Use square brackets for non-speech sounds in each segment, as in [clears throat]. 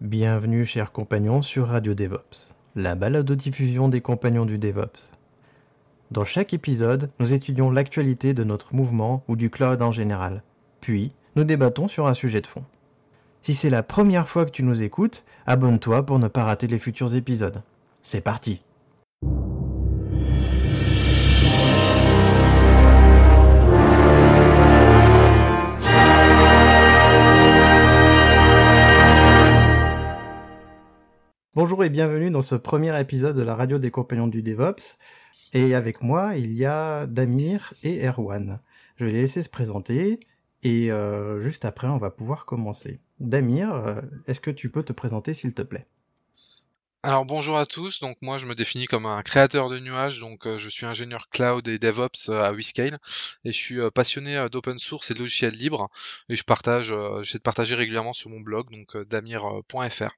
Bienvenue, chers compagnons, sur Radio DevOps, la balado-diffusion des compagnons du DevOps. Dans chaque épisode, nous étudions l'actualité de notre mouvement ou du cloud en général. Puis, nous débattons sur un sujet de fond. Si c'est la première fois que tu nous écoutes, abonne-toi pour ne pas rater les futurs épisodes. C'est parti Bonjour et bienvenue dans ce premier épisode de la radio des compagnons du DevOps. Et avec moi, il y a Damir et Erwan. Je vais les laisser se présenter et euh, juste après, on va pouvoir commencer. Damir, euh, est-ce que tu peux te présenter s'il te plaît? Alors bonjour à tous, donc moi je me définis comme un créateur de nuages, donc euh, je suis ingénieur cloud et DevOps à WeScale et je suis passionné d'open source et de logiciels libres et je partage, j'essaie de partager régulièrement sur mon blog donc damir.fr.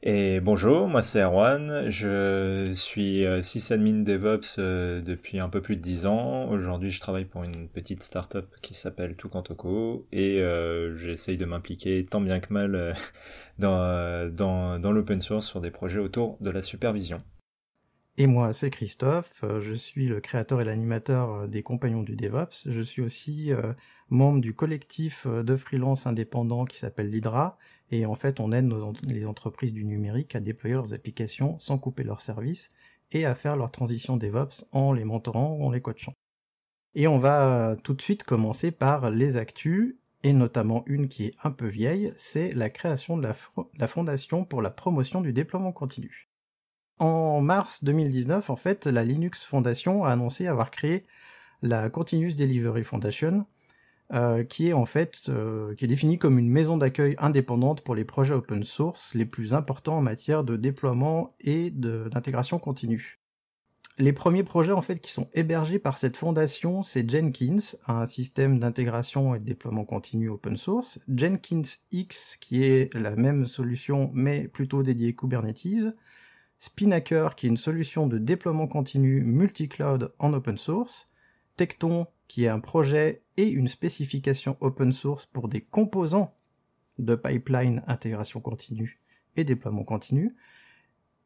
Et bonjour, moi c'est Erwan, je suis euh, sysadmin DevOps euh, depuis un peu plus de 10 ans. Aujourd'hui je travaille pour une petite startup qui s'appelle Tukantoko et euh, j'essaye de m'impliquer tant bien que mal [laughs] dans, l'open source sur des projets autour de la supervision. Et moi, c'est Christophe, je suis le créateur et l'animateur des Compagnons du DevOps. Je suis aussi membre du collectif de freelance indépendants qui s'appelle l'Hydra et en fait, on aide les entreprises du numérique à déployer leurs applications sans couper leurs services et à faire leur transition DevOps en les mentorant ou en les coachant. Et on va tout de suite commencer par les actus, et notamment une qui est un peu vieille, c'est la création de la, la Fondation pour la promotion du déploiement continu. En mars 2019, en fait, la Linux Foundation a annoncé avoir créé la Continuous Delivery Foundation, euh, qui est en fait euh, qui est définie comme une maison d'accueil indépendante pour les projets open source les plus importants en matière de déploiement et d'intégration continue. Les premiers projets en fait qui sont hébergés par cette fondation, c'est Jenkins, un système d'intégration et de déploiement continu open source, Jenkins X qui est la même solution mais plutôt dédiée Kubernetes, Spinnaker qui est une solution de déploiement continu multi-cloud en open source, Tecton qui est un projet et une spécification open source pour des composants de pipeline intégration continue et déploiement continu.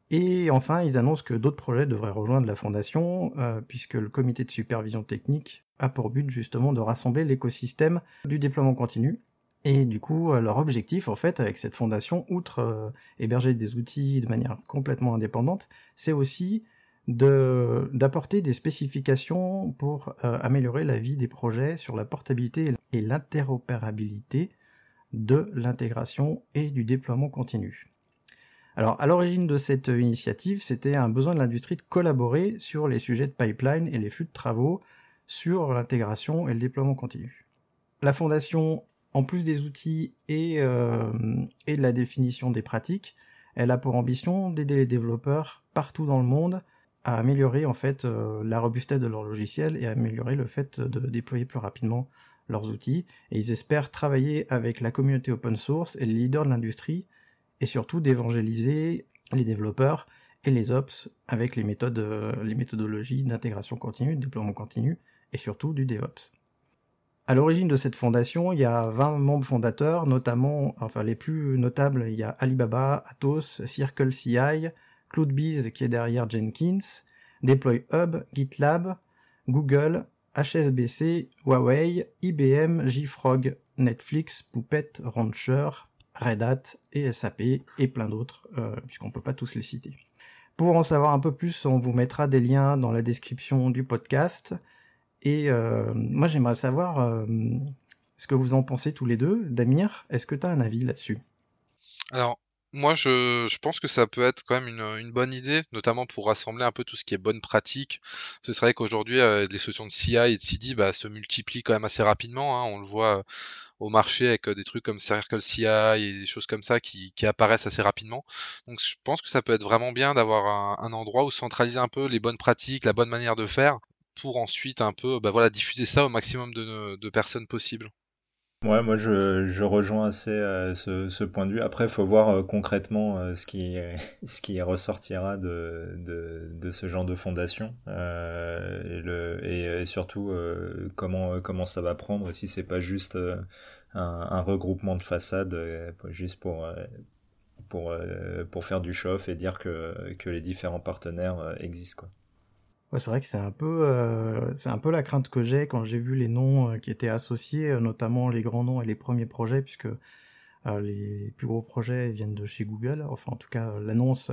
Et enfin, ils annoncent que d'autres projets devraient rejoindre la fondation, euh, puisque le comité de supervision technique a pour but justement de rassembler l'écosystème du déploiement continu. Et du coup, euh, leur objectif, en fait, avec cette fondation, outre euh, héberger des outils de manière complètement indépendante, c'est aussi d'apporter des spécifications pour euh, améliorer la vie des projets sur la portabilité et l'interopérabilité de l'intégration et du déploiement continu. Alors, à l'origine de cette initiative, c'était un besoin de l'industrie de collaborer sur les sujets de pipeline et les flux de travaux sur l'intégration et le déploiement continu. La fondation, en plus des outils et, euh, et de la définition des pratiques, elle a pour ambition d'aider les développeurs partout dans le monde à améliorer en fait euh, la robustesse de leur logiciel et à améliorer le fait de déployer plus rapidement leurs outils. Et ils espèrent travailler avec la communauté open source et les leaders de l'industrie et surtout d'évangéliser les développeurs et les ops avec les méthodes, euh, les méthodologies d'intégration continue, de déploiement continu et surtout du DevOps. À l'origine de cette fondation, il y a 20 membres fondateurs, notamment, enfin les plus notables, il y a Alibaba, Atos, CircleCI, CloudBees qui est derrière Jenkins, Deploy Hub, GitLab, Google, HSBC, Huawei, IBM, JFrog, Netflix, Puppet, Rancher, Red Hat et SAP et plein d'autres, euh, puisqu'on ne peut pas tous les citer. Pour en savoir un peu plus, on vous mettra des liens dans la description du podcast. Et euh, moi j'aimerais savoir euh, ce que vous en pensez tous les deux. Damir, est-ce que tu as un avis là-dessus? Alors, moi, je, je, pense que ça peut être quand même une, une, bonne idée, notamment pour rassembler un peu tout ce qui est bonne pratique. Ce serait qu'aujourd'hui, euh, les solutions de CI et de CD bah, se multiplient quand même assez rapidement. Hein. On le voit, au marché avec des trucs comme Circle CI et des choses comme ça qui, qui apparaissent assez rapidement. Donc je pense que ça peut être vraiment bien d'avoir un, un endroit où centraliser un peu les bonnes pratiques, la bonne manière de faire pour ensuite un peu bah voilà diffuser ça au maximum de, de personnes possibles. Ouais, moi je, je rejoins assez euh, ce, ce, point de vue. Après, faut voir euh, concrètement euh, ce, qui, [laughs] ce qui ressortira de, de, de ce genre de fondation et, le, et, surtout comment, comment ça va prendre si c'est pas juste un, un, regroupement de façades juste pour, pour, pour faire du chauffe et dire que, que les différents partenaires existent. Quoi. C'est vrai que c'est un peu, euh, c'est un peu la crainte que j'ai quand j'ai vu les noms euh, qui étaient associés, euh, notamment les grands noms et les premiers projets, puisque les plus gros projets viennent de chez Google. Enfin, en tout cas, l'annonce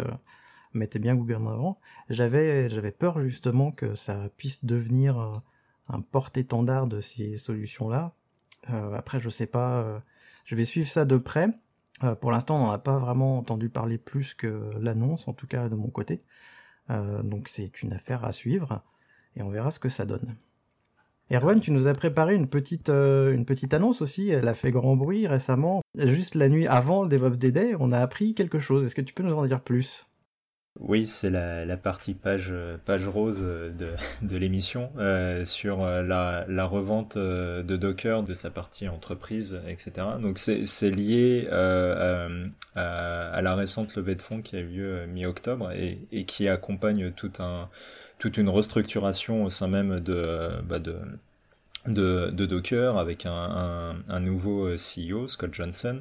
mettait bien Google en avant. J'avais, j'avais peur justement que ça puisse devenir un porte-étendard de ces solutions-là. après, je sais pas, je vais suivre ça de près. pour l'instant, on n'en a pas vraiment entendu parler plus que l'annonce, en tout cas de mon côté. Euh, donc c'est une affaire à suivre et on verra ce que ça donne. Erwan, tu nous as préparé une petite, euh, annonce aussi, elle a fait grand bruit récemment. Juste la nuit avant le DevOps Day, on a appris quelque chose. Est-ce que tu peux nous en dire plus? Oui, c'est la, partie page, page rose de, [laughs] de l'émission euh, sur euh, la, la, revente euh, de Docker, de sa partie entreprise, etc. Donc c'est lié euh, à, à, la récente levée de fonds qui a eu lieu mi-octobre et, et, qui accompagne tout un, toute une restructuration au sein même de, bah de, de, de, Docker avec un, un, un nouveau CEO, Scott Johnson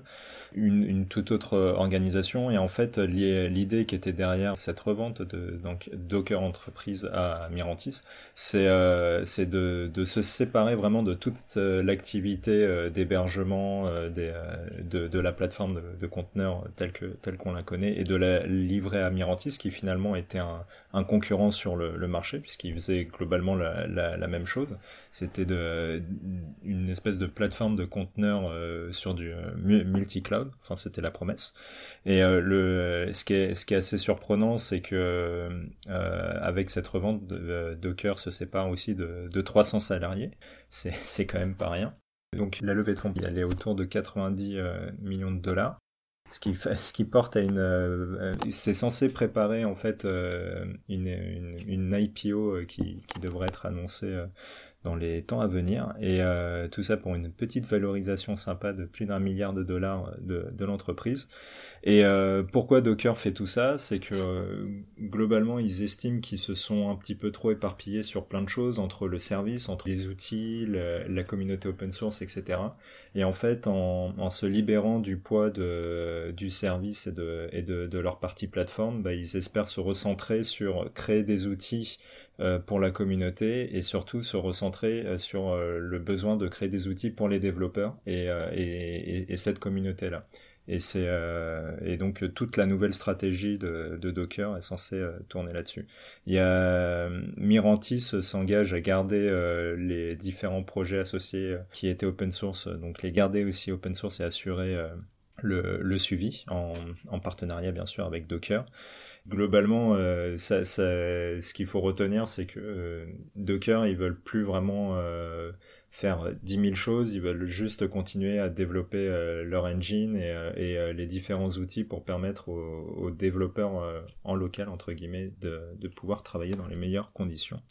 une, une toute autre euh, organisation. Et en fait, l'idée qui était derrière cette revente de donc Docker Entreprise à Mirantis, c'est euh, de, de se séparer vraiment de toute euh, l'activité euh, d'hébergement de, de la plateforme de, de conteneurs telle que telle qu'on la connaît et de la livrer à Mirantis, qui finalement était un, un concurrent sur le, le marché puisqu'il faisait globalement la, la, la même chose. C'était une espèce de plateforme de conteneurs sur du multi-cloud Enfin, c'était la promesse. Et euh, le, ce qui est, ce qui est assez surprenant, c'est que euh, avec cette revente, Docker se sépare aussi de, de 300 salariés. C'est, quand même pas rien. Donc la levée de fonds, elle est autour de 90 euh, millions de dollars. Ce qui, ce qui porte à une, c'est censé préparer en fait une, une, une IPO qui, qui devrait être annoncée dans les temps à venir. Et euh, tout ça pour une petite valorisation sympa de plus d'un milliard de dollars de, de l'entreprise. Et euh, pourquoi Docker fait tout ça? C'est que euh, globalement, ils estiment qu'ils se sont un petit peu trop éparpillés sur plein de choses, entre le service, entre les outils, la communauté open source, etc. Et en fait, en, en se libérant du poids de, du service et de, et de, de leur partie plateforme, bah, ils espèrent se recentrer sur créer des outils euh, pour la communauté et surtout se recentrer euh, sur euh, le besoin de créer des outils pour les développeurs et, et, et cette communauté-là. Et, c'est, et donc toute la nouvelle stratégie de, Docker est censée tourner là-dessus. Il y a Mirantis s'engage à garder les différents projets associés qui étaient open source, donc les garder aussi open source et assurer le, suivi en, en partenariat bien sûr avec Docker globalement, euh, ce qu'il faut retenir, c'est que euh, Docker, ils veulent plus vraiment euh, faire 10 000 choses, ils veulent juste continuer à développer leur engine et, et les différents outils pour permettre aux, aux développeurs en local, entre guillemets, de, de, pouvoir travailler dans les meilleures conditions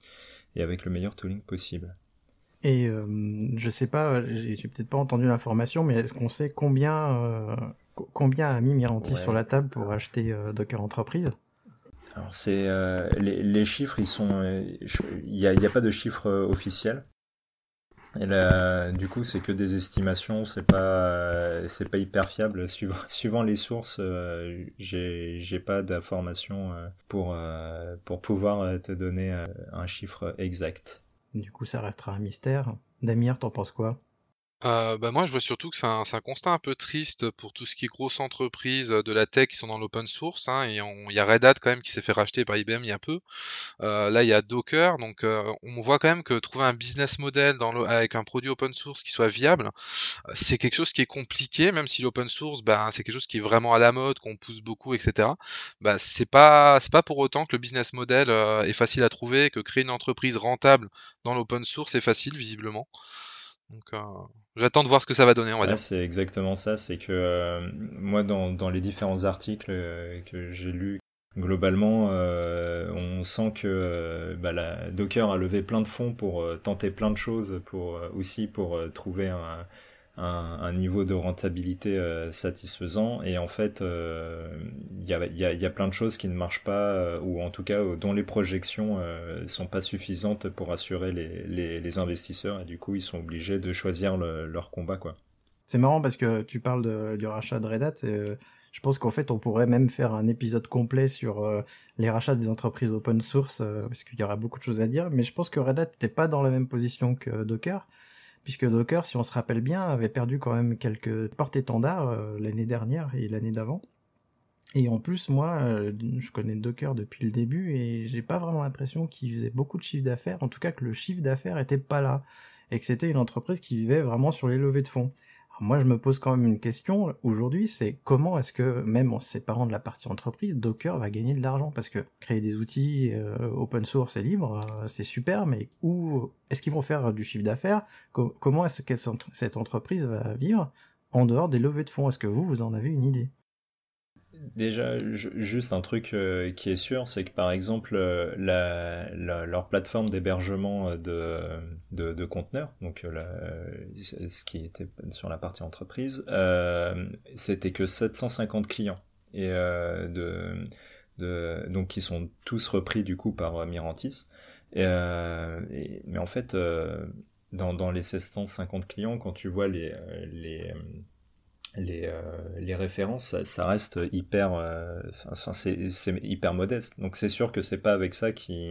et avec le meilleur tooling possible. Et je sais pas, j'ai peut-être pas entendu l'information, mais est-ce qu'on sait combien combien a mis Mirantis sur la table pour acheter Docker Entreprise alors c'est euh, les, les, chiffres, ils sont, euh, il n'y a, a, pas de chiffres euh, officiels. Du coup, c'est que des estimations, c'est pas, c'est pas hyper fiable. Suivant, [laughs] les sources, euh, j'ai, pas d'informations pour pour pouvoir te donner un chiffre exact. Du coup, ça restera un mystère. Damir, t'en penses quoi? Euh, bah moi, je vois surtout que c'est un, un, constat un peu triste pour tout ce qui est grosses entreprises de la tech qui sont dans l'open source. Hein, et il y a Red Hat quand même qui s'est fait racheter par IBM il y a peu. Euh, là, il y a Docker. Donc, euh, on voit quand même que trouver un business model dans avec un produit open source qui soit viable, euh, c'est quelque chose qui est compliqué, même si l'open source, bah, c'est quelque chose qui est vraiment à la mode, qu'on pousse beaucoup, etc. Bah, c'est pas, c'est pas pour autant que le business model est facile à trouver, que créer une entreprise rentable dans l'open source est facile, visiblement. Donc euh, j'attends de voir ce que ça va donner, on va dire. C'est exactement ça, c'est que moi dans, dans, les différents articles que j'ai lus, globalement on sent que bah, la Docker a levé plein de fonds pour tenter plein de choses, pour aussi pour trouver un un, niveau de rentabilité euh, satisfaisant. Et en fait il euh, y, a, y, a, y, a, plein de choses qui ne marchent pas euh, ou en tout cas dont les projections sont pas suffisantes pour assurer les, les, les, investisseurs. Et du coup ils sont obligés de choisir leur combat quoi. C'est marrant parce que tu parles de, du rachat de Red Hat je pense qu'en fait on pourrait même faire un épisode complet sur les rachats des entreprises open source parce qu'il y aura beaucoup de choses à dire. Mais je pense que Red Hat n'était pas dans la même position que Docker puisque Docker, si on se rappelle bien, avait perdu quand même quelques porte-étendards euh, l'année dernière et l'année d'avant. Et en plus, moi, euh, je connais Docker depuis le début et j'ai pas vraiment l'impression qu'il faisait beaucoup de chiffre d'affaires, en tout cas que le chiffre d'affaires était pas là, et que c'était une entreprise qui vivait vraiment sur les levées de fonds moi, je me pose quand même une question aujourd'hui, c'est comment est-ce que, même en se séparant de la partie entreprise, Docker va gagner de l'argent? Parce que créer des outils euh, open source et libre, euh, c'est super, mais où est-ce qu'ils vont faire du chiffre d'affaires? Comment est-ce que cette entreprise va vivre en dehors des levées de fonds? Est-ce que vous, vous en avez une idée? Déjà, juste un truc euh, qui est sûr, c'est que par exemple, euh, la, leur plateforme d'hébergement euh, de, de, conteneurs, donc ce qui était sur la partie entreprise, c'était que 750 clients. Et de, de, donc qui sont tous repris du coup par Mirantis. Et, mais en fait, dans, dans les 750 clients, quand tu vois les, les les, euh, les références, ça, reste hyper, euh, c'est hyper modeste. Donc c'est sûr que c'est pas avec ça qui,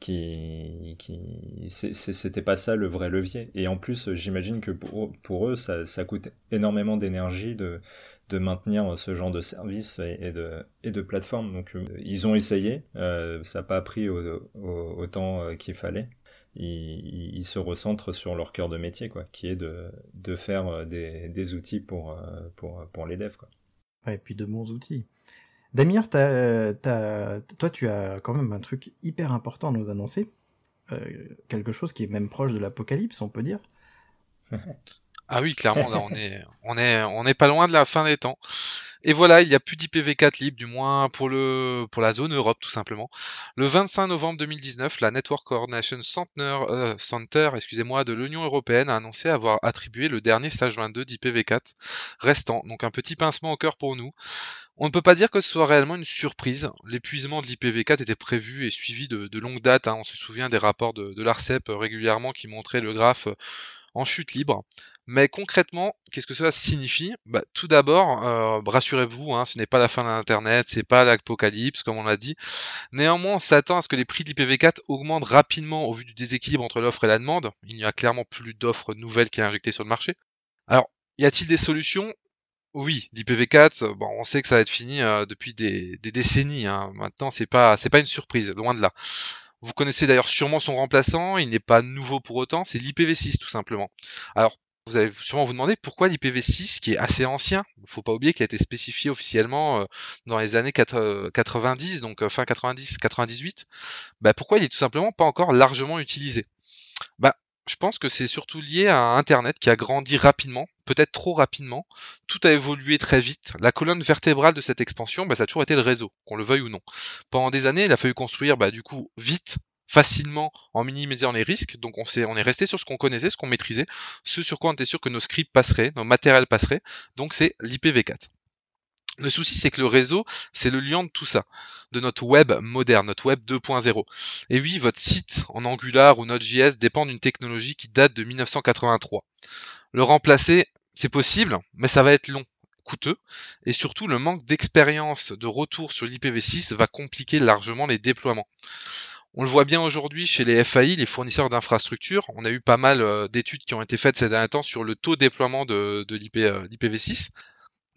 qui, qui c'était pas ça le vrai levier. Et en plus, j'imagine que pour, pour, eux, ça, ça coûte énormément d'énergie de, de maintenir ce genre de service et, de, et de plateforme. Donc euh, ils ont essayé, ça n'a pas pris autant qu'il fallait ils, se recentrent sur leur cœur de métier, quoi, qui est de, de faire euh, des, des outils pour, euh, pour, pour les devs. Quoi. Ouais, et puis de bons outils. Damir, as, toi tu as quand même un truc hyper important à nous annoncer, euh, quelque chose qui est même proche de l'apocalypse, on peut dire. ah oui, clairement, là on est, on est, on est pas loin de la fin des temps. Et voilà, il n'y a plus d'IPv4 libre, du moins pour, la zone Europe tout simplement. Le 25 novembre 2019, la Network Coordination Center, euh, Center excusez-moi, de l'Union Européenne a annoncé avoir attribué le dernier stage 22 d'IPv4 restant. Donc un petit pincement au cœur pour nous. On ne peut pas dire que ce soit réellement une surprise. L'épuisement de l'IPv4 était prévu et suivi de, de longue date. Hein. On se souvient des rapports de l'ARCEP régulièrement qui montraient le graphe en chute libre. Mais concrètement, qu'est-ce que cela signifie? Bah, Tout d'abord, euh, rassurez-vous, hein, ce n'est pas la fin de l'Internet, c'est pas l'apocalypse, comme on l'a dit. Néanmoins, on s'attend à ce que les prix de l'IPv4 augmentent rapidement au vu du déséquilibre entre l'offre et la demande. Il n'y a clairement plus d'offres nouvelles qui est injectées sur le marché. Alors, y a-t-il des solutions? Oui, l'IPv4, bon, on sait que ça va être fini euh, depuis des, décennies. Hein. Maintenant, c'est pas, c'est pas une surprise, loin de là. Vous connaissez d'ailleurs sûrement son remplaçant, il n'est pas nouveau pour autant, c'est l'IPv6 tout simplement. Alors vous allez sûrement vous demander pourquoi l'IPv6, qui est assez ancien, il ne faut pas oublier qu'il a été spécifié officiellement euh, dans les années 90, donc euh, fin 90, 98, bah pourquoi il est tout simplement pas encore largement utilisé? Bah, je pense que c'est surtout lié à Internet qui a grandi rapidement, peut-être trop rapidement. Tout a évolué très vite. La colonne vertébrale de cette expansion, bah, ça a toujours été le réseau, qu'on le veuille ou non. Pendant des années, il a fallu construire bah, du coup vite, facilement en minimisant les risques. Donc on, on est resté sur ce qu'on connaissait, ce qu'on maîtrisait, ce sur quoi on était sûr que nos scripts passeraient, nos matériels passeraient. Donc c'est l'IPv4. Le souci, c'est que le réseau, c'est le lien de tout ça, de notre web moderne, notre web 2.0. Et oui, votre site en Angular ou Node.js dépend d'une technologie qui date de 1983. Le remplacer, c'est possible, mais ça va être long, coûteux, et surtout le manque d'expérience de retour sur l'IPv6 va compliquer largement les déploiements. On le voit bien aujourd'hui chez les FAI, les fournisseurs d'infrastructures. On a eu pas mal euh, d'études qui ont été faites ces derniers temps sur le taux de déploiement de, l'IPv6.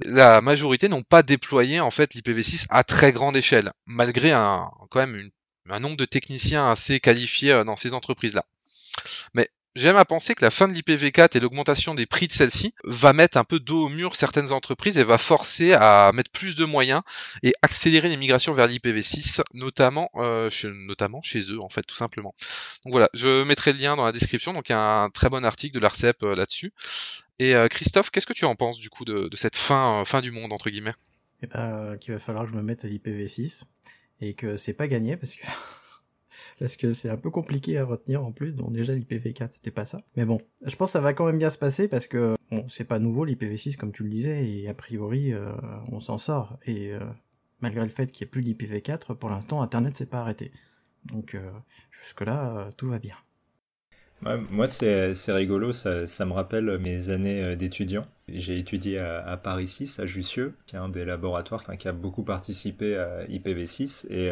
Euh, La majorité n'ont pas déployé en fait l'IPv6 à très grande échelle, malgré un, quand même un nombre de techniciens assez qualifiés euh, dans ces entreprises-là. Mais J'aime à penser que la fin de l'IPv4 et l'augmentation des prix de celle-ci va mettre un peu dos au mur certaines entreprises et va forcer à mettre plus de moyens et accélérer les migrations vers l'IPv6, notamment, euh, chez, notamment chez eux, en fait, tout simplement. Donc voilà, je mettrai le lien dans la description, donc il y a un très bon article de l'ARCEP euh, là-dessus. Et euh, Christophe, qu'est-ce que tu en penses du coup de, de cette fin, fin du monde, entre guillemets? Eh ben, qu'il va falloir que je me mette à l'IPv6 et que c'est pas gagné parce que parce que c'est un peu compliqué à retenir en plus. Donc déjà l'IPv4 c'était pas ça. Mais bon, je pense que ça va quand même bien se passer parce que c'est pas nouveau l'IPv6 comme tu le disais et a priori euh, on s'en sort et euh, malgré le fait qu'il n'y ait plus d'IPv4 pour l'instant internet s'est pas arrêté. Donc euh, jusque là tout va bien. Moi, c'est rigolo, ça, me rappelle mes années d'étudiant. J'ai étudié à, à, Paris 6, à Jussieu, qui est un des laboratoires qui a beaucoup participé à IPv6. Et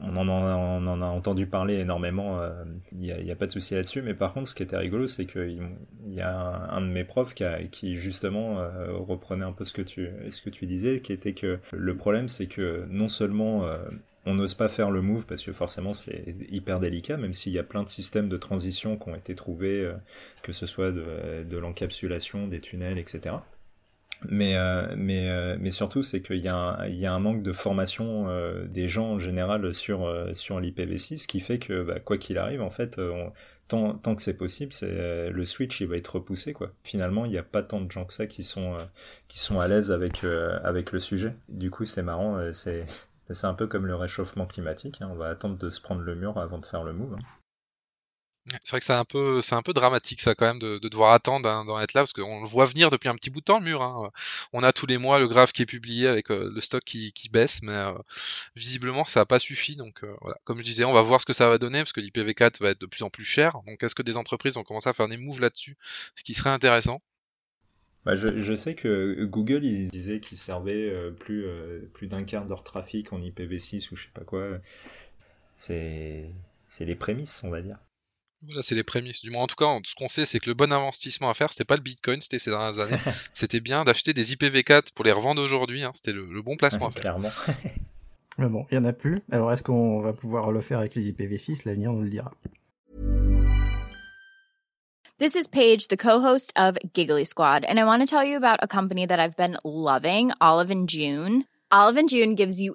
on en, a, entendu parler énormément, il euh, n'y a, pas de souci là-dessus, mais par contre ce qui était rigolo c'est qu'il y a un, de mes profs qui, justement euh, reprenait un peu ce que, tu, disais, qui était que le problème c'est que non seulement euh, on n'ose pas faire le move parce que forcément c'est hyper délicat, même s'il y a plein de systèmes de transition qui ont été trouvés, que ce soit de l'encapsulation, des tunnels, etc. Mais, euh, mais, euh, mais surtout, c'est qu'il y, y, a un manque de formation euh, des gens en général sur, sur l'IPv6, qui fait que, bah, quoi qu'il arrive, en fait, tant, tant que c'est possible, c'est le switch il va être repoussé. Quoi. Finalement, il n'y a pas tant de gens que ça qui sont, qui sont à l'aise avec, avec le sujet. Du coup, c'est marrant, [laughs] c'est un peu comme le réchauffement climatique. Hein. On va attendre de se prendre le mur avant de faire le move. Hein. C'est vrai que c'est un peu, c'est un peu dramatique ça quand même de, de devoir attendre hein, d'en être là parce qu'on le voit venir depuis un petit bout de temps le mur. Hein. On a tous les mois le graphe qui est publié avec euh, le stock qui, qui baisse, mais euh, visiblement ça n'a pas suffi. Donc euh, voilà, comme je disais, on va voir ce que ça va donner parce que l'IPv4 va être de plus en plus cher. Donc est-ce que des entreprises vont commencer à faire des moves là-dessus, ce qui serait intéressant. Bah, je, je, sais que Google ils disaient qu'ils servaient plus plus d'un quart de leur trafic en IPv6 ou je sais pas quoi. C'est c'est les prémices, on va dire. Voilà, c'est les prémices. Du moins, en tout cas, ce qu'on sait, c'est que le bon investissement à faire, c'était pas le Bitcoin, c'était ces dernières années. [laughs] c'était bien d'acheter des IPv4 pour les revendre aujourd'hui. Hein. C'était le, le, bon placement à faire. Clairement. [laughs] Mais bon, il y en a plus. Alors, est-ce qu'on va pouvoir le faire avec les IPv6 L'avenir nous le dira. This is Paige, the co-host of Giggly Squad, and I want to tell you about a company that I've been loving, Olive and June. Olive and June gives you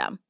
system.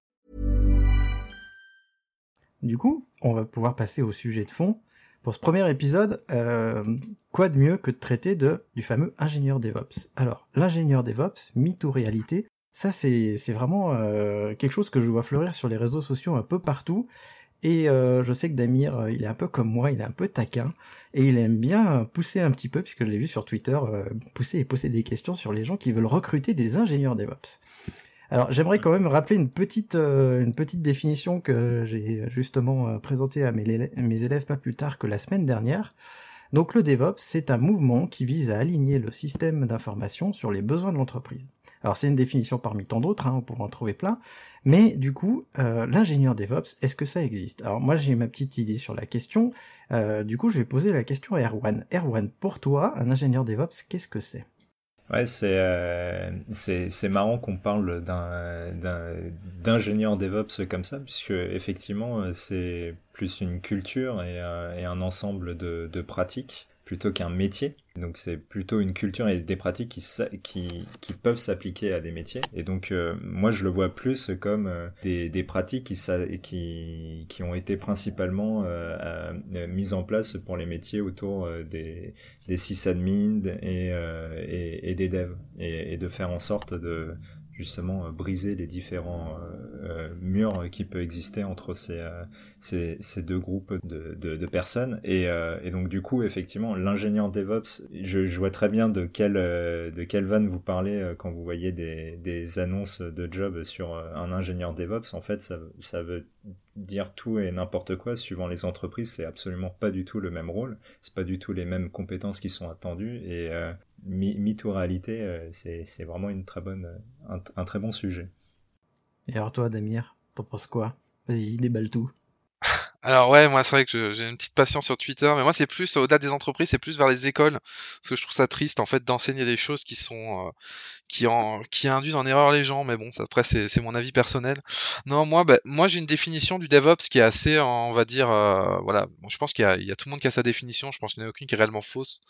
Du coup, on va pouvoir passer au sujet de fond. Pour ce premier épisode, euh, quoi de mieux que de traiter de, du fameux ingénieur DevOps? Alors, l'ingénieur DevOps, mythe ou réalité, ça c'est vraiment euh, quelque chose que je vois fleurir sur les réseaux sociaux un peu partout. Et euh, je sais que Damir, il est un peu comme moi, il est un peu taquin, et il aime bien pousser un petit peu, puisque je l'ai vu sur Twitter, pousser et poser des questions sur les gens qui veulent recruter des ingénieurs DevOps. Alors j'aimerais quand même rappeler une petite, une petite définition que j'ai justement présentée à mes, élèves pas plus tard que la semaine dernière. Donc le DevOps, c'est un mouvement qui vise à aligner le système d'information sur les besoins de l'entreprise. Alors c'est une définition parmi tant d'autres, hein, on pourra en trouver plein, mais du coup, euh, l'ingénieur DevOps, est-ce que ça existe? Alors moi j'ai ma petite idée sur la question, euh, du coup je vais poser la question à Erwan. Erwan, pour toi, un ingénieur DevOps, qu'est-ce que c'est? Ouais, c'est euh, c'est marrant qu'on parle d'ingénieur DevOps comme ça, puisque effectivement c'est plus une culture et, et un ensemble de, de pratiques plutôt qu'un métier. Donc c'est plutôt une culture et des pratiques qui, qui, peuvent s'appliquer à des métiers. Et donc euh, moi je le vois plus comme euh, des, des pratiques qui, qui, qui ont été principalement euh, mises en place pour les métiers autour des, des sysadmins et, et, des devs. Et de faire en sorte de justement euh, briser les différents euh, euh, murs qui peuvent exister entre ces, ces, ces deux groupes de, de, de personnes. Et, et, donc du coup, effectivement, l'ingénieur DevOps, je, je, vois très bien de quelle de quelle vanne vous parlez quand vous voyez des, des annonces de job sur un ingénieur DevOps. En fait, ça, ça veut dire tout et n'importe quoi suivant les entreprises. C'est absolument pas du tout le même rôle. C'est pas du tout les mêmes compétences qui sont attendues. Et, mythe ou réalité, euh, c'est vraiment une très bonne, un, très bon sujet. Et alors toi, Damir, t'en penses quoi? Vas-y, déballe tout. Alors ouais, moi c'est vrai que j'ai une petite passion sur Twitter, mais moi c'est plus au-delà des entreprises, c'est plus vers les écoles, parce que je trouve ça triste en fait d'enseigner des choses qui sont euh, qui en qui induisent en erreur les gens, mais bon, ça, après c'est mon avis personnel. Non, moi bah, moi j'ai une définition du DevOps qui est assez, on va dire, euh, voilà, bon, je pense qu'il y, y a tout le monde qui a sa définition, je pense qu'il n'y en a aucune qui est réellement fausse.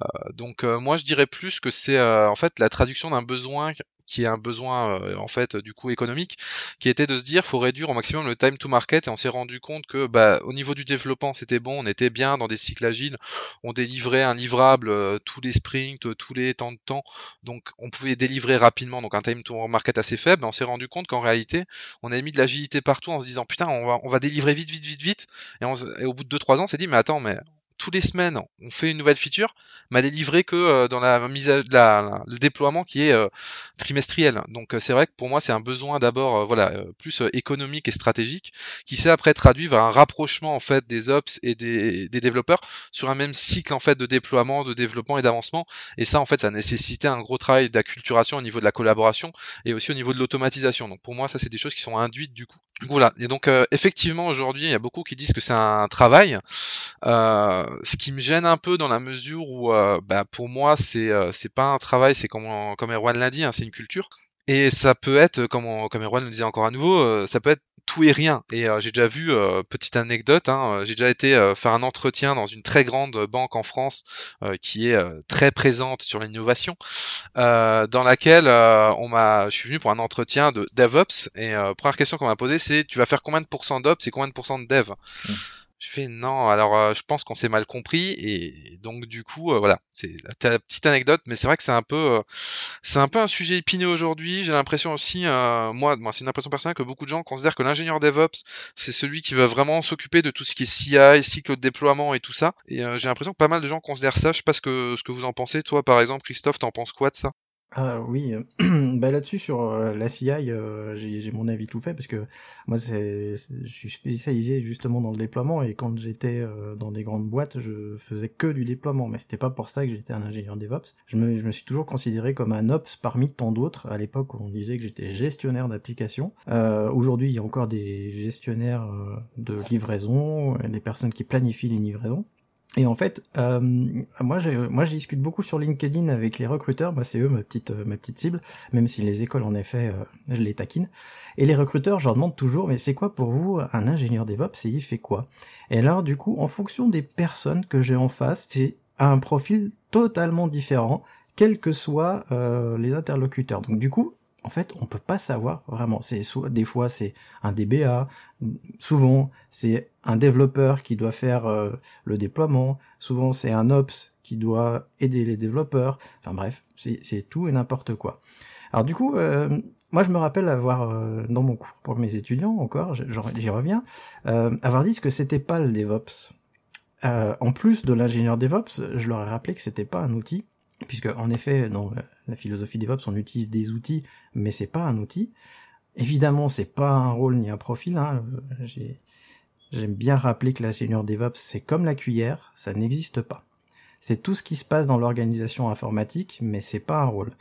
Euh, donc moi je dirais plus que c'est en fait la traduction d'un besoin qui est un besoin euh, en fait du coup économique, qui était de se dire faut réduire au maximum le time to market. Et on s'est rendu compte que bah, au niveau du développement c'était bon, on était bien dans des cycles agiles, on délivrait un livrable euh, tous les sprints, tous les temps de temps, donc on pouvait délivrer rapidement, donc un time to market assez faible. On s'est rendu compte qu'en réalité on avait mis de l'agilité partout en se disant putain on va, on va délivrer vite vite vite vite. Et, et au bout de 2-3 ans on s'est dit mais attends mais tous les semaines on fait une nouvelle feature, m'a délivré que euh, dans la mise à la, le déploiement qui est euh, trimestriel. Donc euh, c'est vrai que pour moi c'est un besoin d'abord voilà plus économique et stratégique qui s'est après traduit vers un rapprochement en fait des ops et des, des, développeurs sur un même cycle en fait de déploiement, de développement et d'avancement. Et ça en fait ça nécessitait un gros travail d'acculturation au niveau de la collaboration et aussi au niveau de l'automatisation. Donc pour moi ça c'est des choses qui sont induites du coup. Voilà. Et donc effectivement aujourd'hui il y a beaucoup qui disent que c'est un travail. Euh, euh, ce qui me gêne un peu dans la mesure où, euh, bah, pour moi, c'est euh, c'est pas un travail, c'est comme comme Erwan l'a dit, hein, c'est une culture. Et ça peut être, comme, comme Erwan le disait encore à nouveau, ça peut être tout et rien. Et j'ai déjà vu, petite anecdote, hein, j'ai déjà été faire un entretien dans une très grande banque en France qui est très présente sur l'innovation, dans laquelle on m'a, je suis venu pour un entretien de DevOps et première question qu'on m'a posée c'est tu vas faire combien de pourcents d'Ops et combien de pourcents de Dev? Mmh. Je fais non, alors euh, je pense qu'on s'est mal compris et donc du coup euh, voilà, c'est ta petite anecdote, mais c'est vrai que c'est un peu, euh, c'est un peu un sujet épineux aujourd'hui. J'ai l'impression aussi, moi, moi c'est une impression personnelle que beaucoup de gens considèrent que l'ingénieur DevOps c'est celui qui va vraiment s'occuper de tout ce qui est CI, cycle de déploiement et tout ça. Et j'ai l'impression que pas mal de gens considèrent ça. Je sais pas ce que ce que vous en pensez. Toi par exemple, Christophe, t'en penses quoi de ça? Ah oui, euh, [clears throat] bah là-dessus sur euh, la CI, euh, j'ai mon avis tout fait parce que moi c'est je suis spécialisé justement dans le déploiement et quand j'étais dans des grandes boîtes, je faisais que du déploiement, mais c'était pas pour ça que j'étais un ingénieur DevOps. Je me, suis toujours considéré comme un ops parmi tant d'autres. À l'époque, on disait que j'étais gestionnaire d'applications. Aujourd'hui, il y a encore des gestionnaires de livraison, des personnes qui planifient les livraisons. Et en fait, euh, moi, moi, je discute beaucoup sur LinkedIn avec les recruteurs. Bah, c'est eux ma petite, euh, ma petite cible. Même si les écoles, en effet, euh, je les taquine. Et les recruteurs, je leur demande toujours, mais c'est quoi pour vous un ingénieur DevOps et il fait quoi? Et alors, du coup, en fonction des personnes que j'ai en face, c'est un profil totalement différent, quels que soient euh, les interlocuteurs. Donc, du coup, en fait, on peut pas savoir vraiment. C'est des fois c'est un DBA, souvent c'est un développeur qui doit faire euh, le déploiement, souvent c'est un ops qui doit aider les développeurs. Enfin bref, c'est tout et n'importe quoi. Alors du coup, euh, moi je me rappelle avoir euh, dans mon cours pour mes étudiants encore, j'y reviens, avoir dit que c'était pas le DevOps. en plus de l'ingénieur DevOps, je leur ai rappelé que c'était pas un outil puisque en effet, dans la philosophie DevOps, on utilise des outils, mais c'est pas un outil. Évidemment, c'est pas un rôle ni un profil. Hein. J'aime bien rappeler que l'ingénieur DevOps, c'est comme la cuillère, ça n'existe pas. C'est tout ce qui se passe dans l'organisation informatique, mais c'est pas un rôle.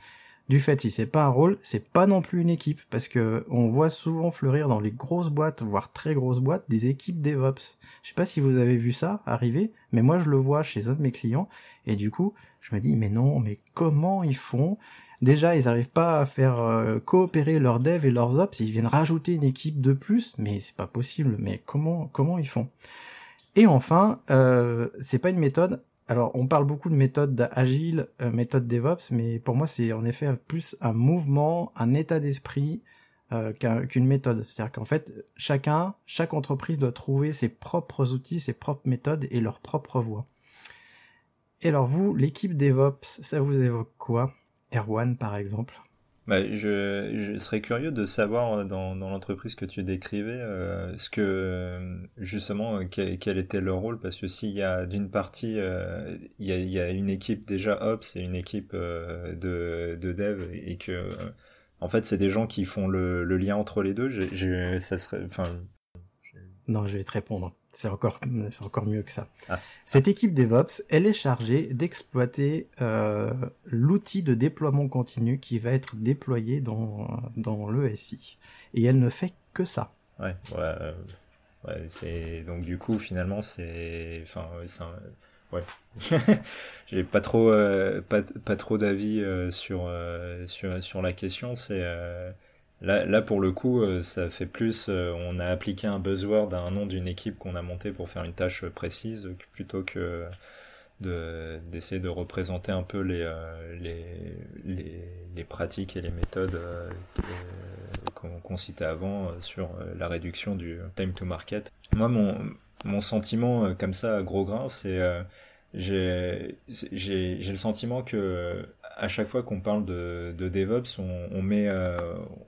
Du fait, si c'est pas un rôle, c'est pas non plus une équipe, parce que on voit souvent fleurir dans les grosses boîtes, voire très grosses boîtes, des équipes DevOps. Je sais pas si vous avez vu ça arriver, mais moi je le vois chez un de mes clients, et du coup, je me dis, mais non, mais comment ils font? Déjà, ils n'arrivent pas à faire euh, coopérer leurs devs et leurs ops, ils viennent rajouter une équipe de plus, mais c'est pas possible, mais comment comment ils font? Et enfin, euh, c'est pas une méthode alors, on parle beaucoup de méthode agile, euh, méthode DevOps, mais pour moi, c'est en effet plus un mouvement, un état d'esprit euh, qu'une méthode. C'est-à-dire qu'en fait, chacun, chaque entreprise doit trouver ses propres outils, ses propres méthodes et leur propre voie. Et alors vous, l'équipe DevOps, ça vous évoque quoi? Erwan, par exemple? Bah, je, je, serais curieux de savoir euh, dans, dans l'entreprise que tu décrivais euh, ce que justement euh, quel, était leur rôle parce que s'il y a d'une partie il, y a, il, y a, une équipe déjà ops et une équipe de, de dev et que en fait c'est des gens qui font le, le lien entre les deux j'ai, ça serait enfin non je vais te répondre c'est encore, c'est encore mieux que ça. Ah. Cette équipe DevOps, elle est chargée d'exploiter euh, l'outil de déploiement continu qui va être déployé dans, dans l'ESI. Et elle ne fait que ça. Ouais, ouais, euh, ouais c'est donc du coup finalement c'est, enfin, c'est un... ouais. [laughs] J'ai pas trop, euh, pas, pas trop d'avis sur, sur sur la question. C'est Là, là, pour le coup, euh, ça fait plus, euh, on a appliqué un buzzword à un nom d'une équipe qu'on a montée pour faire une tâche précise, plutôt que d'essayer de, représenter un peu les, euh, pratiques et les méthodes qu'on citait avant sur la réduction du time to market. Moi, mon, sentiment comme ça à gros grains, c'est j'ai le sentiment que à chaque fois qu'on parle de, de, DevOps, on, on met, euh,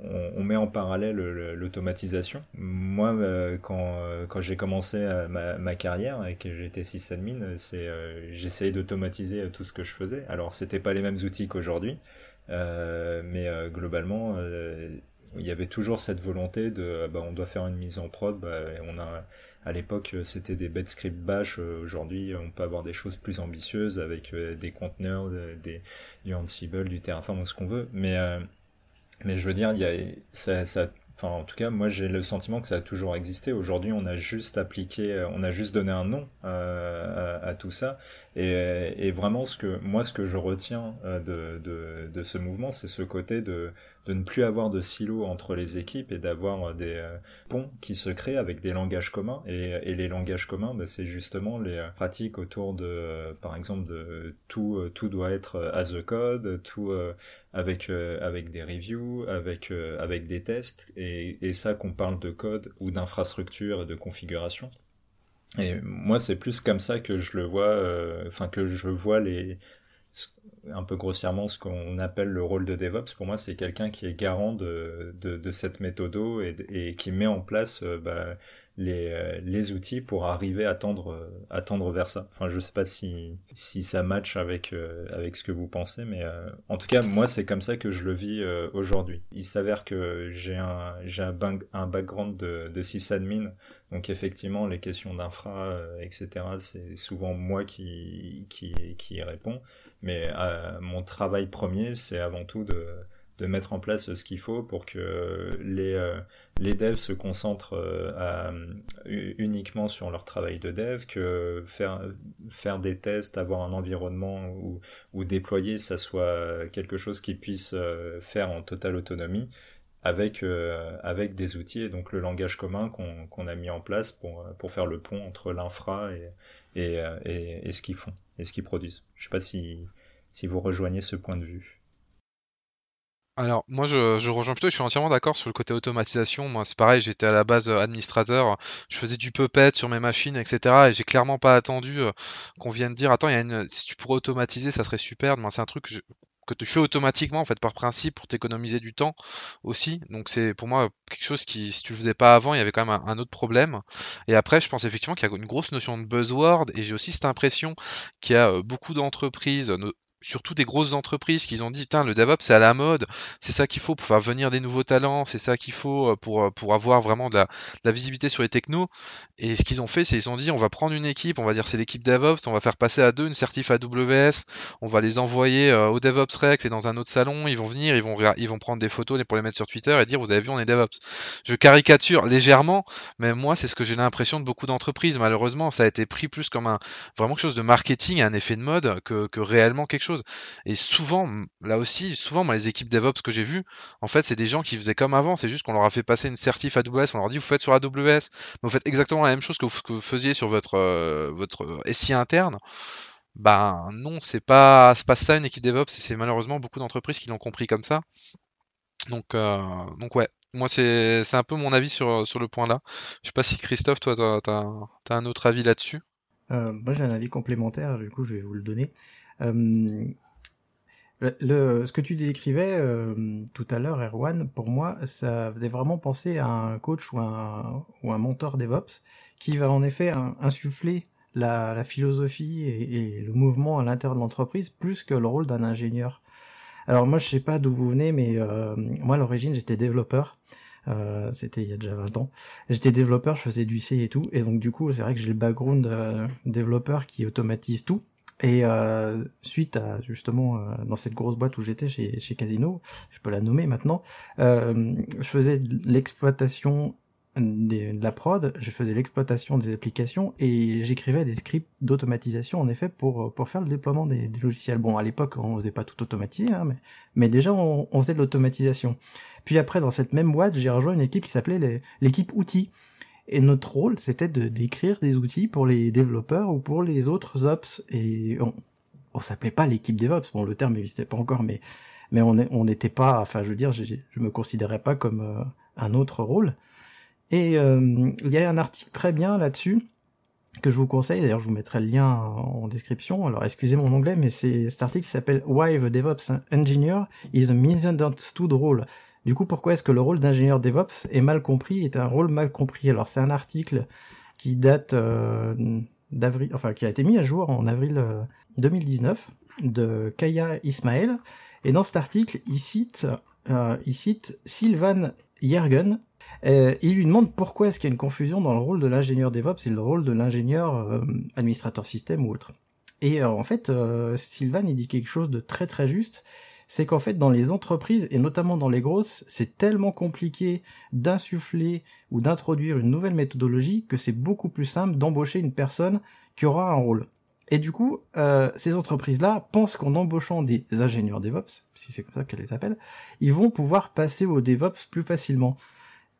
on, on, met en parallèle l'automatisation. Moi, euh, quand, euh, quand j'ai commencé ma, ma, carrière et que j'étais sysadmin, c'est j'essayais d'automatiser tout ce que je faisais. Alors, c'était pas les mêmes outils qu'aujourd'hui, mais globalement, il y avait toujours cette volonté de, bah, on doit faire une mise en prod, bah, on a à l'époque, euh, c'était des bed script bash. Euh, aujourd'hui, on peut avoir des choses plus ambitieuses avec euh, des conteneurs, des, du Ansible, du Terraform, ce qu'on veut. Mais, mais je veux dire, il y a, ça, Enfin, en tout cas, moi, j'ai le sentiment que ça a toujours existé. Aujourd'hui, on a juste appliqué, on a juste donné un nom à, tout ça. Et, vraiment, ce que moi, ce que je retiens de, de ce mouvement, c'est ce côté de de ne plus avoir de silos entre les équipes et d'avoir des euh, ponts qui se créent avec des langages communs. Et, et les langages communs, bah, c'est justement les euh, pratiques autour de, euh, par exemple, de tout, tout doit être as a code, tout avec, avec des reviews, avec, avec des tests. Et, et ça qu'on parle de code ou d'infrastructure et de configuration. Et moi, c'est plus comme ça que je le vois, enfin que je vois les un peu grossièrement ce qu'on appelle le rôle de DevOps. Pour moi, c'est quelqu'un qui est garant de, de, de cette méthode et, et, qui met en place euh, bah, les, euh, les outils pour arriver à tendre, à tendre vers ça. Enfin, je sais pas si, si ça match avec, euh, avec ce que vous pensez, mais en tout cas, moi, c'est comme ça que je le vis aujourd'hui. Il s'avère que j'ai un, j'ai un, un, background de, de sysadmin, donc effectivement, les questions d'infra, etc., c'est souvent moi qui, qui, qui y réponds. Mais euh, mon travail premier, c'est avant tout de, mettre en place ce qu'il faut pour que les, euh, devs se concentrent euh, uniquement sur leur travail de dev, que faire, des tests, avoir un environnement où, déployer, ça soit quelque chose qu'ils puissent faire en totale autonomie avec, des outils et donc le langage commun qu'on a mis en place pour faire le pont entre l'infra et, et, et, ce qu'ils font et ce qu'ils produisent. Je sais pas si, vous rejoignez ce point de vue. Alors moi je, je, rejoins plutôt, je suis entièrement d'accord sur le côté automatisation. Moi c'est pareil, j'étais à la base euh, administrateur, je faisais du puppet sur mes machines, etc. Et j'ai clairement pas attendu euh, qu'on vienne dire attends, si tu pourrais automatiser, ça serait super. Moi c'est un truc que, que tu fais automatiquement en fait par principe pour t'économiser du temps aussi. Donc c'est pour moi quelque chose qui, si tu le faisais pas avant, il y avait quand même un, autre problème. Et après, je pense effectivement qu'il y a une grosse notion de buzzword et j'ai aussi cette impression qu'il y a euh, beaucoup d'entreprises, surtout des grosses entreprises qui ont dit le DevOps c'est à la mode, c'est ça qu'il faut pour faire venir des nouveaux talents, c'est ça qu'il faut euh, pour, euh, pour avoir vraiment de la, visibilité sur les technos. Et ce qu'ils ont fait, c'est ils ont dit on va prendre une équipe, on va dire c'est l'équipe DevOps, on va faire passer à deux une certif AWS, on va les envoyer euh, au DevOps Rex et dans un autre salon, ils vont venir, ils vont, ils vont prendre des photos pour les mettre sur Twitter et dire vous avez vu on est DevOps. Je caricature légèrement, mais moi c'est ce que j'ai l'impression de beaucoup d'entreprises. Malheureusement, ça a été pris plus comme un vraiment quelque chose de marketing, un effet de mode que, que réellement quelque chose. Et souvent, là aussi, souvent, moi, les équipes DevOps que j'ai vues, en fait, c'est des gens qui faisaient comme avant. C'est juste qu'on leur a fait passer une certif AWS. On leur dit, vous faites sur AWS, mais vous faites exactement la même chose que vous, faisiez sur votre, euh, votre SI interne. Ben non, c'est pas pas ça une équipe DevOps, c'est malheureusement beaucoup d'entreprises qui l'ont compris comme ça. Donc donc ouais, moi c'est un peu mon avis sur sur le point là. Je sais pas si Christophe, toi t'as as, un autre avis là-dessus? moi j'ai un avis complémentaire, du coup je vais vous le donner. Le, ce que tu décrivais euh, tout à l'heure, Erwan, pour moi, ça faisait vraiment penser à un coach ou un, ou un mentor DevOps qui va en effet insuffler la, la philosophie et, le mouvement à l'intérieur de l'entreprise plus que le rôle d'un ingénieur. Alors moi, je sais pas d'où vous venez, mais euh, moi, à l'origine, j'étais développeur. Euh, c'était il y a déjà 20 ans. J'étais développeur, je faisais du C et tout, et donc du coup, c'est vrai que j'ai le background développeur qui automatise tout. Et euh, suite à justement euh, dans cette grosse boîte où j'étais chez, chez Casino, je peux la nommer maintenant, euh, je faisais l'exploitation de la prod, je faisais l'exploitation des applications et j'écrivais des scripts d'automatisation en effet pour pour faire le déploiement des, logiciels. Bon, à l'époque on faisait pas tout automatiser, hein, mais mais déjà on, on faisait de l'automatisation. Puis après dans cette même boîte j'ai rejoint une équipe qui s'appelait l'équipe outils et notre rôle, c'était de d'écrire des outils pour les développeurs ou pour les autres ops. Et on, on s'appelait pas l'équipe DevOps. Bon, le terme n'existait pas encore, mais mais on n'était pas. Enfin, je veux dire, je, je me considérais pas comme euh, un autre rôle. Et euh, il y a un article très bien là-dessus que je vous conseille. D'ailleurs, je vous mettrai le lien en description. Alors, excusez mon anglais, mais c'est cet article qui s'appelle Why the DevOps Engineer is a Misunderstood Role. Du coup, pourquoi est-ce que le rôle d'ingénieur DevOps est mal compris, est un rôle mal compris? Alors, c'est un article qui date euh, d'avril, enfin qui a été mis à jour en avril 2019 euh, de Kaya Ismail. Et dans cet article, il cite, euh, il cite Sylvan Yergen. il lui demande pourquoi est-ce qu'il y a une confusion dans le rôle de l'ingénieur DevOps et le rôle de l'ingénieur administrateur système ou autre. Et en fait, Sylvan il dit quelque chose de très très juste c'est qu'en fait dans les entreprises et notamment dans les grosses, c'est tellement compliqué d'insuffler ou d'introduire une nouvelle méthodologie que c'est beaucoup plus simple d'embaucher une personne qui aura un rôle. Et du coup, euh, ces entreprises-là pensent qu'en embauchant des ingénieurs DevOps, si c'est comme ça qu'elles les appellent, ils vont pouvoir passer au DevOps plus facilement.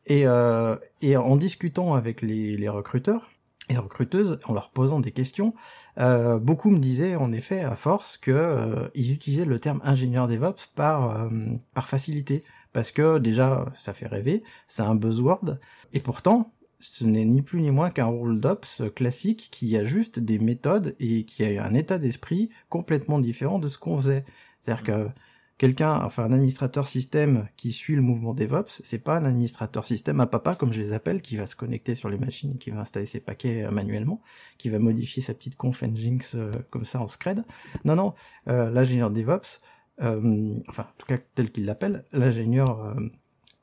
Et, euh, en discutant avec les recruteurs, et recruteuses, en leur posant des questions, euh, beaucoup me disaient en effet à force que euh, ils utilisaient le terme ingénieur DevOps par euh, par facilité, parce que déjà ça fait rêver, c'est un buzzword, et pourtant ce n'est ni plus ni moins qu'un rôle d'ops classique qui a juste des méthodes et qui a un état d'esprit complètement différent de ce qu'on faisait. C'est-à-dire que quelqu'un, enfin un administrateur système qui suit le mouvement DevOps, c'est pas un administrateur système à papa comme je les appelle, qui va se connecter sur les machines et qui va installer ses paquets euh, manuellement, qui va modifier sa petite conf Nginx euh, comme ça en scred. Non, non, euh, l'ingénieur DevOps, enfin en tout cas tel qu'il l'appelle, l'ingénieur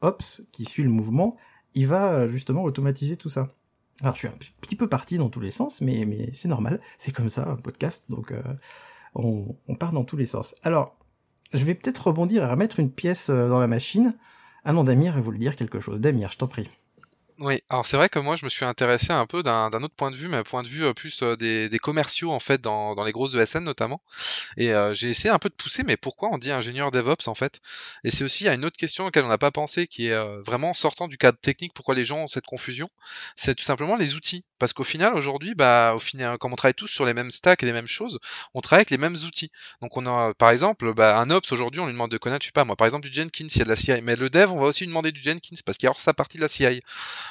Ops qui suit le mouvement, il va justement automatiser tout ça. Alors je suis un petit peu parti dans tous les sens, mais, mais c'est normal, c'est comme ça un podcast, donc on, on part dans tous les sens. Alors je vais peut-être rebondir et remettre une pièce euh, dans la machine. Ah non, Damir vous le dire quelque chose. Damir, je t'en prie. Oui, alors c'est vrai que moi je me suis intéressé un peu d'un autre point de vue, mais un point de vue euh, plus euh, des, commerciaux en fait dans, dans les grosses ESN notamment. Et euh, j'ai essayé un peu de pousser, mais pourquoi on dit ingénieur DevOps en fait? Et c'est aussi a une autre question auquel on n'a pas pensé, qui est vraiment sortant du cadre technique, pourquoi les gens ont cette confusion? C'est tout simplement les outils, parce qu'au final aujourd'hui, bah au final, comme on travaille tous sur les mêmes stacks et les mêmes choses, on travaille avec les mêmes outils. Donc on a par exemple bah, un Ops aujourd'hui, on lui demande de connaître, je sais pas moi, par exemple du Jenkins, il y a de la CI, mais le Dev, on va aussi lui demander du Jenkins parce qu'il y a hors sa partie de la CI.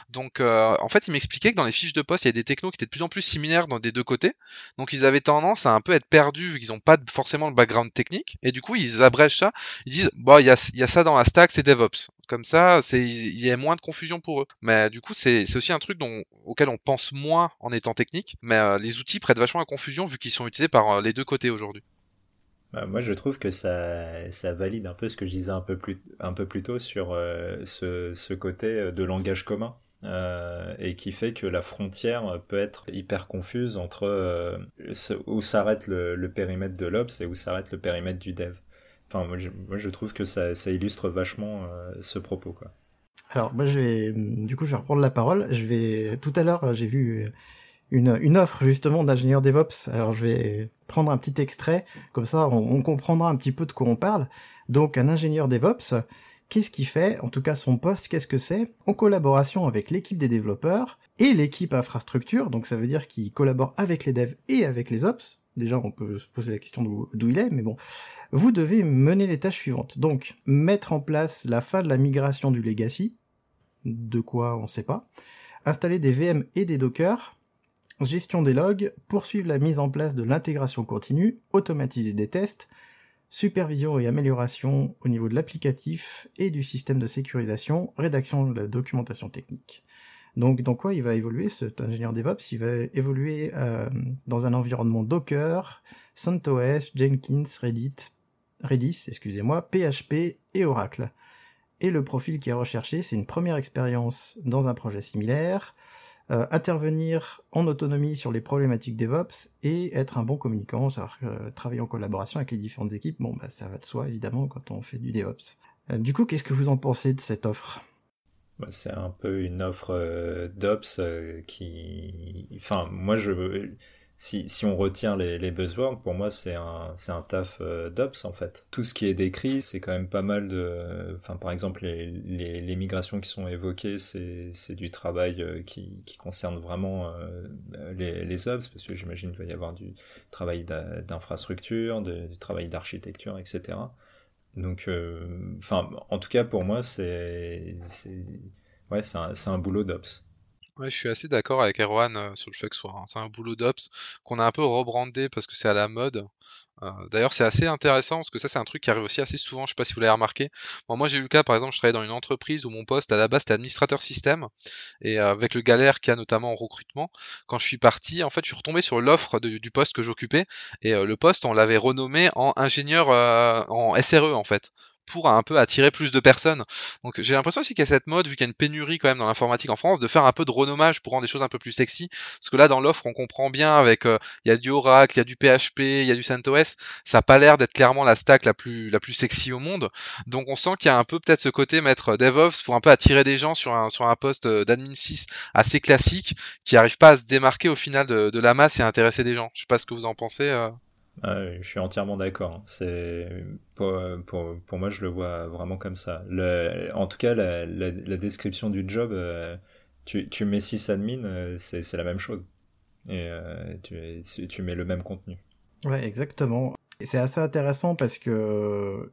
Donc, euh, en fait, il m'expliquait que dans les fiches de poste, il y a des technos qui étaient de plus en plus similaires dans des deux côtés. Donc, ils avaient tendance à un peu être perdus vu qu'ils n'ont pas forcément le background technique. Et du coup, ils abrègent ça. Ils disent, bon, il y a, ça dans la stack, c'est DevOps. Comme ça, il y a moins de confusion pour eux. Mais du coup, c'est, aussi un truc dont, auquel on pense moins en étant technique. Mais euh, les outils prêtent vachement à confusion vu qu'ils sont utilisés par euh, les deux côtés aujourd'hui. Bah, moi, je trouve que ça, ça valide un peu ce que je disais un peu plus, un peu plus tôt sur ce, ce, côté de langage commun. Euh, et qui fait que la frontière peut être hyper confuse entre euh, où s'arrête le, périmètre de l'Ops et où s'arrête le périmètre du dev. Enfin, moi, je, trouve que ça, illustre vachement euh, ce propos. Alors, moi, je vais, du coup, je vais reprendre la parole. Je vais, tout à l'heure, j'ai vu une, offre justement d'ingénieur DevOps. Alors, je vais prendre un petit extrait, comme ça, on comprendra un petit peu de quoi on parle. Donc, un ingénieur DevOps, Qu'est-ce qu'il fait? En tout cas, son poste, qu'est-ce que c'est? En collaboration avec l'équipe des développeurs et l'équipe infrastructure, donc ça veut dire qu'il collabore avec les devs et avec les ops, Déjà, on peut se poser la question d'où il est, mais bon. Vous devez mener les tâches suivantes. Donc, mettre en place la fin de la migration du legacy. De quoi, on sait pas. Installer des VM et des Docker. Gestion des logs. Poursuivre la mise en place de l'intégration continue. Automatiser des tests. Supervision et amélioration au niveau de l'applicatif et du système de sécurisation. Rédaction de la documentation technique. Donc dans quoi il va évoluer cet ingénieur DevOps? Il va évoluer euh, dans un environnement Docker, CentOS, Jenkins, Reddit, Redis, excusez-moi, PHP et Oracle. Et le profil qui est recherché, c'est une première expérience dans un projet similaire, euh, intervenir en autonomie sur les problématiques DevOps et être un bon communicant, euh, travailler en collaboration avec les différentes équipes. Bon, bah, ça va de soi évidemment quand on fait du DevOps. du coup, qu'est-ce que vous en pensez de cette offre? Bah, c'est un peu une offre euh, d'Ops euh, qui. Enfin, moi, je. Si, on retient les, les buzzwords, pour moi, c'est un, c'est un taf euh, d'Ops, en fait. Tout ce qui est décrit, c'est quand même pas mal de. Enfin, par exemple, les, les, migrations qui sont évoquées, c'est, c'est du travail qui, qui concerne vraiment les, les Ops, parce que j'imagine qu'il va y avoir du travail d'infrastructure, du travail d'architecture, etc. Donc, euh, enfin, en tout cas, pour moi, c'est, ouais, c'est un, boulot d'ops. Ouais, je suis assez d'accord avec Erwan euh, sur le fait que c'est un boulot d'ops qu'on a un peu rebrandé parce que c'est à la mode. Euh, d'ailleurs, c'est assez intéressant parce que ça, c'est un truc qui arrive aussi assez souvent. Je sais pas si vous l'avez remarqué. moi, j'ai eu le cas, par exemple, je travaillais dans une entreprise où mon poste à la base c'était administrateur système et euh, avec le galère qu'il y a notamment en recrutement, quand je suis parti, en fait, je suis retombé sur l'offre du poste que j'occupais et le poste, on l'avait renommé en ingénieur en SRE en fait pour un peu attirer plus de personnes. Donc j'ai l'impression aussi qu'il y a cette mode, vu qu'il y a une pénurie quand même dans l'informatique en France, de faire un peu de renommage pour rendre des choses un peu plus sexy. Parce que là, dans l'offre, on comprend bien avec, euh, il y a du Oracle, il y a du PHP, il y a du CentOS, ça n'a pas l'air d'être clairement la stack la plus, la plus sexy au monde. Donc on sent qu'il y a un peu peut-être ce côté mettre DevOps pour un peu attirer des gens sur un, sur un poste euh, d'admin 6 assez classique, qui arrive pas à se démarquer au final de, de la masse et à intéresser des gens. Je sais pas ce que vous en pensez. Euh. Ah je suis entièrement d'accord. C'est pour, moi, je le vois vraiment comme ça. En tout cas, la, description du job, euh, tu, tu mets sysadmin, euh, c'est la même chose. Et euh, tu, mets le même contenu. Ouais, exactement. C'est assez intéressant parce que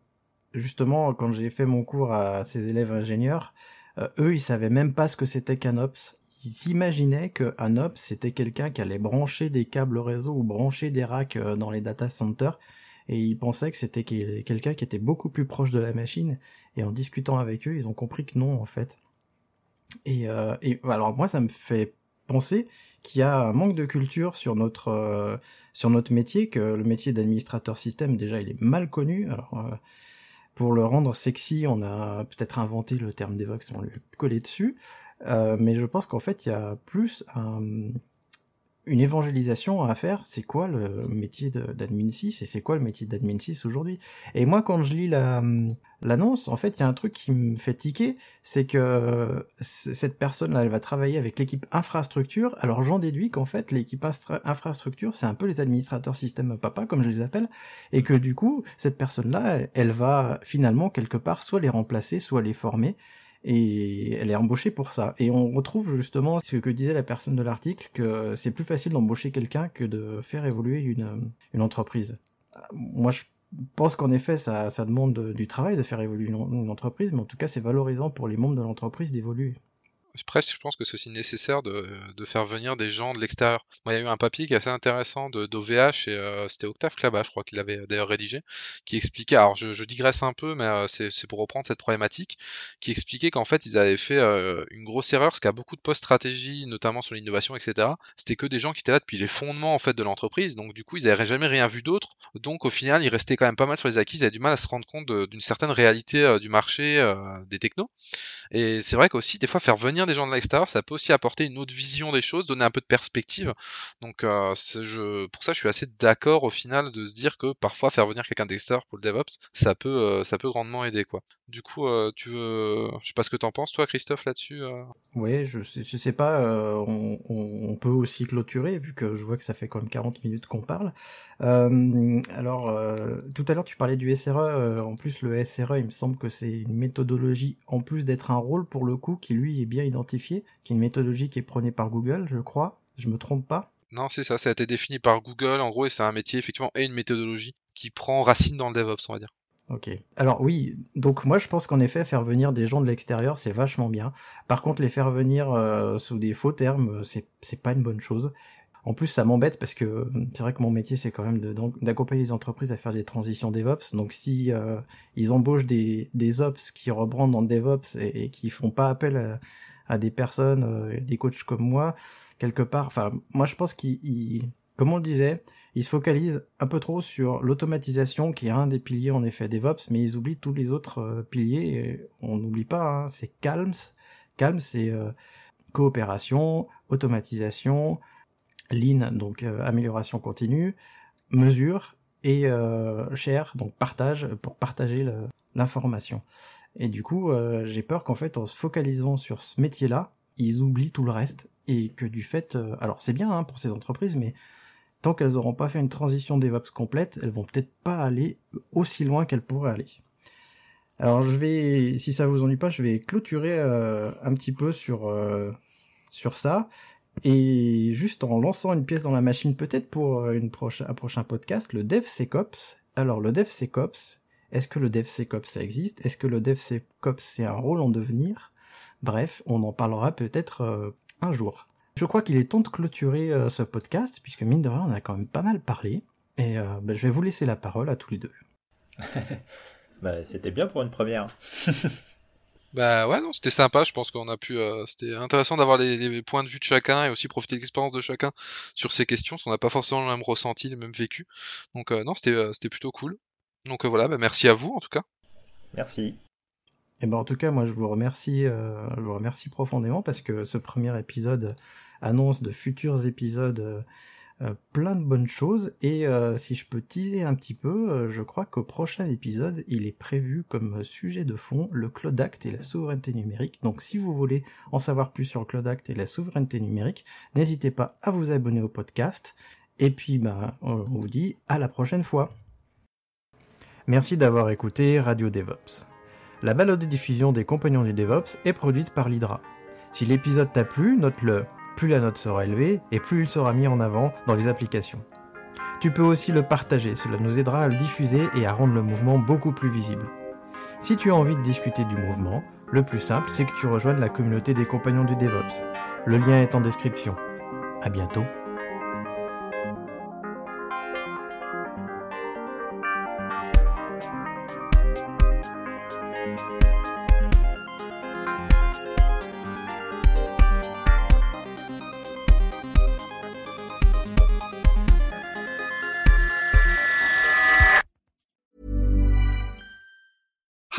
justement, quand j'ai fait mon cours à ces élèves ingénieurs, eux, ils savaient même pas ce que c'était qu'un ops ils s'imaginaient qu'un ops c'était quelqu'un qui allait brancher des câbles réseau ou brancher des racks euh, dans les data centers. Et ils pensaient que c'était quelqu'un qui était beaucoup plus proche de la machine. Et en discutant avec eux ils ont compris que non en fait. Et, euh, et alors moi ça me fait penser qu'il y a un manque de culture sur notre euh, sur notre métier que le métier d'administrateur système déjà il est mal connu. Alors pour le rendre sexy on a peut-être inventé le terme DevOps on lui a collé dessus euh, mais je pense qu'en fait, il y a plus une évangélisation à faire. C'est quoi le métier d'admin 6 et c'est quoi le métier d'admin 6 aujourd'hui? Et moi, quand je lis l'annonce, en fait, il y a un truc qui me fait tiquer, c'est que cette personne-là, elle va travailler avec l'équipe infrastructure. Alors j'en déduis qu'en fait, l'équipe infrastructure, c'est un peu les administrateurs système papa, comme je les appelle, et que du coup, cette personne-là, elle va finalement quelque part soit les remplacer, soit les former et elle est embauchée pour ça. Et on retrouve justement ce que disait la personne de l'article, que c'est plus facile d'embaucher quelqu'un que de faire évoluer une, entreprise. Moi, je pense qu'en effet, ça demande du travail de faire évoluer une entreprise, mais en tout cas, c'est valorisant pour les membres de l'entreprise d'évoluer presque, je pense que c'est aussi nécessaire de, de, faire venir des gens de l'extérieur. Moi, il y a eu un papier qui est assez intéressant d'OVH, et euh, c'était Octave Klaba, je crois qu'il avait d'ailleurs rédigé, qui expliquait, alors je, digresse un peu, mais euh, c'est pour reprendre cette problématique, qui expliquait qu'en fait, ils avaient fait euh, une grosse erreur, parce qu'à beaucoup de postes stratégie, notamment sur l'innovation, etc., c'était que des gens qui étaient là depuis les fondements en fait de l'entreprise, donc du coup, ils n'avaient jamais rien vu d'autre, donc au final, ils restaient quand même pas mal sur les acquis, ils avaient du mal à se rendre compte d'une certaine réalité du marché des technos. Et c'est vrai qu'aussi, des fois, faire venir des gens de l'extérieur, ça peut aussi apporter une autre vision des choses, donner un peu de perspective. Donc, euh, je, pour ça, je suis assez d'accord au final de se dire que parfois faire venir quelqu'un d'extérieur pour le DevOps, ça peut, euh, ça peut grandement aider, quoi. Du coup, euh, tu veux, je sais pas ce que t'en penses, toi, Christophe, là-dessus. Euh? Oui, je je sais pas. On, on, peut aussi clôturer vu que je vois que ça fait quand même 40 minutes qu'on parle. alors, tout à l'heure, tu parlais du SRE. en plus, le SRE, il me semble que c'est une méthodologie en plus d'être un rôle pour le coup qui lui est bien identifié, qui est une méthodologie qui est prônée par Google, je crois. Je me trompe pas Non, c'est ça, ça a été défini par Google en gros et c'est un métier effectivement et une méthodologie qui prend racine dans le DevOps, on va dire. Ok. Alors oui, donc moi je pense qu'en effet faire venir des gens de l'extérieur c'est vachement bien. Par contre les faire venir euh, sous des faux termes c'est c'est pas une bonne chose. En plus ça m'embête parce que c'est vrai que mon métier c'est quand même d'accompagner les entreprises à faire des transitions DevOps. Donc si euh, ils embauchent des des ops qui rebrandent en DevOps et, et qui font pas appel à, des personnes, euh, des coachs comme moi quelque part. Enfin moi je pense qu'ils comme on le disait, ils se focalisent un peu trop sur l'automatisation qui est un des piliers en effet DevOps, mais ils oublient tous les autres euh, piliers. Et on n'oublie pas, hein, c'est Calms. Calms, c'est euh, coopération, automatisation, Lean, donc euh, amélioration continue, mesure et share, donc partage pour partager l'information. Et du coup, j'ai peur qu'en fait, en se focalisant sur ce métier-là, ils oublient tout le reste et que du fait, alors c'est bien hein, pour ces entreprises, mais tant qu'elles n'auront pas fait une transition DevOps complète, elles vont peut-être pas aller aussi loin qu'elles pourraient aller. Alors je vais, si ça vous ennuie pas, je vais clôturer euh, un petit peu sur euh, sur ça et juste en lançant une pièce dans la machine, peut-être pour euh, une un prochain podcast, le DevSecOps. Alors le DevSecOps, est-ce que le DevSecOps ça existe? Est-ce que le DevSecOps c'est un rôle en devenir? Bref, on en parlera peut-être un jour. Je crois qu'il est temps de clôturer euh, ce podcast, puisque mine de rien, on a quand même pas mal parlé. Et euh, bah, je vais vous laisser la parole à tous les deux. [laughs] bah, c'était bien pour une première. [laughs] bah ouais, non, c'était sympa. Je pense qu'on a pu. Euh, c'était intéressant d'avoir les, points de vue de chacun et aussi profiter de l'expérience de chacun sur ces questions, parce qu'on n'a pas forcément le même ressenti, le même vécu. Donc non, c'était c'était plutôt cool. Donc voilà, bah, merci à vous en tout cas. Merci. Et ben en tout cas, moi je vous remercie, je vous remercie profondément parce que ce premier épisode annonce de futurs épisodes euh, euh, plein de bonnes choses et euh, si je peux teaser un petit peu, je crois qu'au prochain épisode, il est prévu comme sujet de fond le Cloud Act et la souveraineté numérique. Donc si vous voulez en savoir plus sur le Cloud Act et la souveraineté numérique, n'hésitez pas à vous abonner au podcast et puis bah on vous dit à la prochaine fois. Merci d'avoir écouté Radio DevOps. La balade de diffusion des compagnons du DevOps est produite par l'Hydra. Si l'épisode t'a plu, note-le plus la note sera élevée et plus il sera mis en avant dans les applications. Tu peux aussi le partager, cela nous aidera à le diffuser et à rendre le mouvement beaucoup plus visible. Si tu as envie de discuter du mouvement, le plus simple c'est que tu rejoignes la communauté des compagnons du DevOps. Le lien est en description. À bientôt.